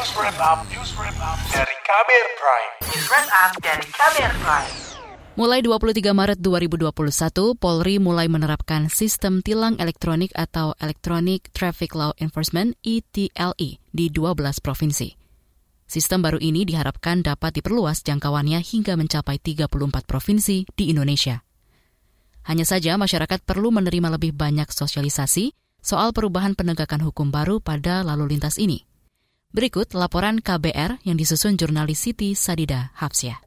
News Wrap Up, News Wrap Up dari Kamer Prime. News Wrap Up dari Kamer Prime. Mulai 23 Maret 2021, Polri mulai menerapkan sistem tilang elektronik atau Electronic Traffic Law Enforcement ETLE di 12 provinsi. Sistem baru ini diharapkan dapat diperluas jangkauannya hingga mencapai 34 provinsi di Indonesia. Hanya saja masyarakat perlu menerima lebih banyak sosialisasi soal perubahan penegakan hukum baru pada lalu lintas ini. Berikut laporan KBR yang disusun jurnalis Siti Sadida Hafsyah.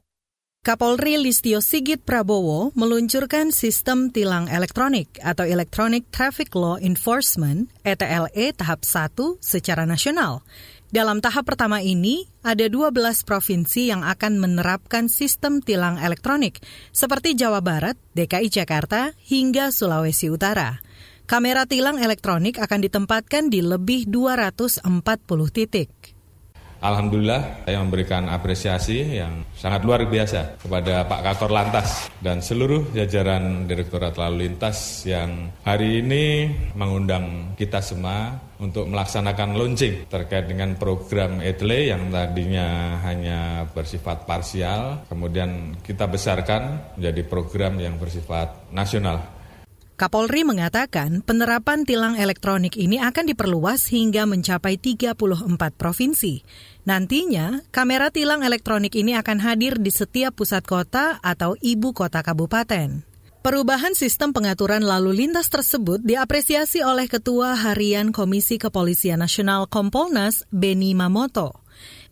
Kapolri Listio Sigit Prabowo meluncurkan sistem tilang elektronik atau Electronic Traffic Law Enforcement ETLE tahap 1 secara nasional. Dalam tahap pertama ini, ada 12 provinsi yang akan menerapkan sistem tilang elektronik, seperti Jawa Barat, DKI Jakarta, hingga Sulawesi Utara. Kamera tilang elektronik akan ditempatkan di lebih 240 titik. Alhamdulillah saya memberikan apresiasi yang sangat luar biasa kepada Pak Kakor Lantas dan seluruh jajaran Direktorat Lalu Lintas yang hari ini mengundang kita semua untuk melaksanakan launching terkait dengan program ETLE yang tadinya hanya bersifat parsial, kemudian kita besarkan menjadi program yang bersifat nasional. Kapolri mengatakan penerapan tilang elektronik ini akan diperluas hingga mencapai 34 provinsi. Nantinya, kamera tilang elektronik ini akan hadir di setiap pusat kota atau ibu kota kabupaten. Perubahan sistem pengaturan lalu lintas tersebut diapresiasi oleh Ketua Harian Komisi Kepolisian Nasional Kompolnas, Beni Mamoto.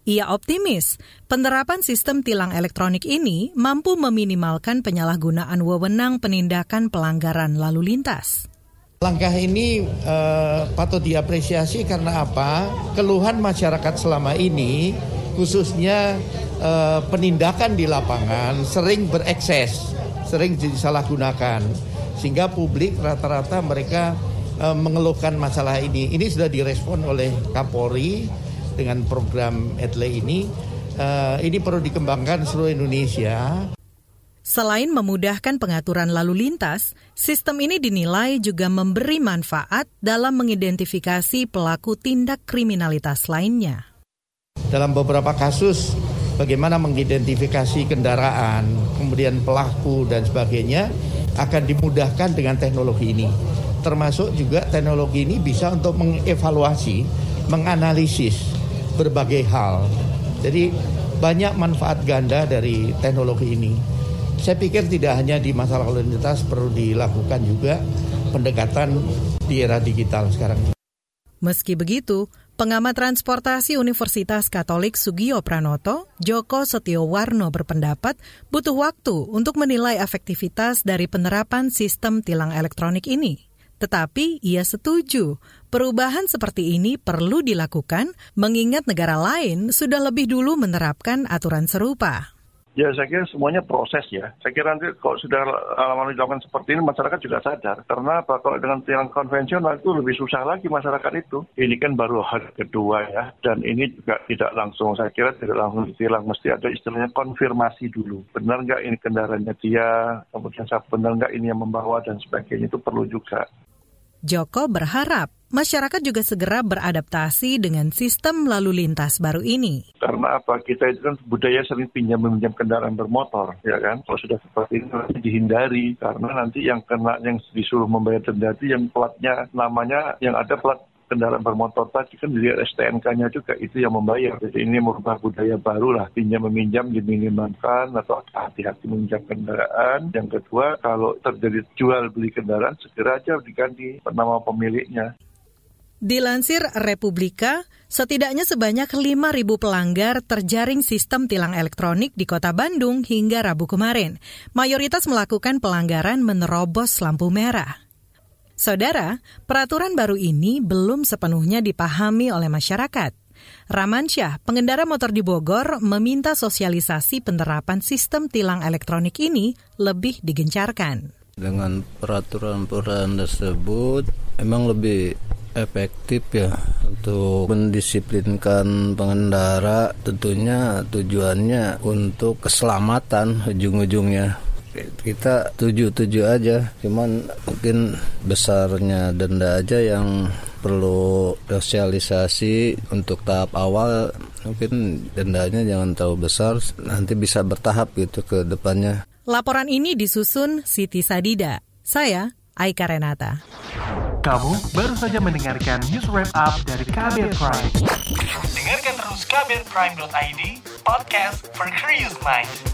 Ia optimis penerapan sistem tilang elektronik ini mampu meminimalkan penyalahgunaan wewenang penindakan pelanggaran lalu lintas. Langkah ini uh, patut diapresiasi karena apa? Keluhan masyarakat selama ini, khususnya uh, penindakan di lapangan, sering berekses, sering disalahgunakan, sehingga publik rata-rata mereka uh, mengeluhkan masalah ini. Ini sudah direspon oleh Kapolri dengan program ETLE ini, uh, ini perlu dikembangkan seluruh Indonesia. Selain memudahkan pengaturan lalu lintas, sistem ini dinilai juga memberi manfaat dalam mengidentifikasi pelaku tindak kriminalitas lainnya. Dalam beberapa kasus, bagaimana mengidentifikasi kendaraan, kemudian pelaku dan sebagainya, akan dimudahkan dengan teknologi ini. Termasuk juga teknologi ini bisa untuk mengevaluasi, menganalisis berbagai hal. Jadi banyak manfaat ganda dari teknologi ini. Saya pikir tidak hanya di masalah lalu lintas perlu dilakukan juga pendekatan di era digital sekarang. Meski begitu, pengamat transportasi Universitas Katolik Sugio Pranoto, Joko Setiowarno berpendapat butuh waktu untuk menilai efektivitas dari penerapan sistem tilang elektronik ini. Tetapi ia setuju perubahan seperti ini perlu dilakukan mengingat negara lain sudah lebih dulu menerapkan aturan serupa. Ya saya kira semuanya proses ya. Saya kira nanti kalau sudah lama dilakukan seperti ini masyarakat juga sadar. Karena apa? Kalau dengan tilang konvensional itu lebih susah lagi masyarakat itu. Ini kan baru hari kedua ya. Dan ini juga tidak langsung. Saya kira tidak langsung ditilang. Mesti ada istilahnya konfirmasi dulu. Benar nggak ini kendaraannya dia? Kemudian benar nggak ini yang membawa dan sebagainya itu perlu juga. Joko berharap masyarakat juga segera beradaptasi dengan sistem lalu lintas baru ini. Karena apa? Kita itu kan budaya sering pinjam meminjam kendaraan bermotor, ya kan? Kalau sudah seperti ini nanti dihindari karena nanti yang kena yang disuruh membayar denda itu yang platnya namanya yang ada plat kendaraan bermotor tadi kan dilihat STNK-nya juga itu yang membayar. Jadi ini merupakan budaya baru lah, pinjam meminjam diminimalkan atau hati-hati meminjam kendaraan. Yang kedua, kalau terjadi jual beli kendaraan segera aja diganti nama pemiliknya. Dilansir Republika, setidaknya sebanyak 5.000 pelanggar terjaring sistem tilang elektronik di kota Bandung hingga Rabu kemarin. Mayoritas melakukan pelanggaran menerobos lampu merah. Saudara, peraturan baru ini belum sepenuhnya dipahami oleh masyarakat. Ramansyah, pengendara motor di Bogor, meminta sosialisasi penerapan sistem tilang elektronik ini lebih digencarkan. Dengan peraturan-peraturan tersebut, memang lebih efektif ya untuk mendisiplinkan pengendara tentunya tujuannya untuk keselamatan ujung-ujungnya kita tujuh-tujuh aja cuman mungkin besarnya denda aja yang perlu sosialisasi untuk tahap awal mungkin dendanya jangan terlalu besar nanti bisa bertahap gitu ke depannya Laporan ini disusun Siti Sadida. Saya Aika Renata. Kamu baru saja mendengarkan news wrap up dari Kabel Prime. Dengarkan terus kabelprime.id, podcast for curious mind.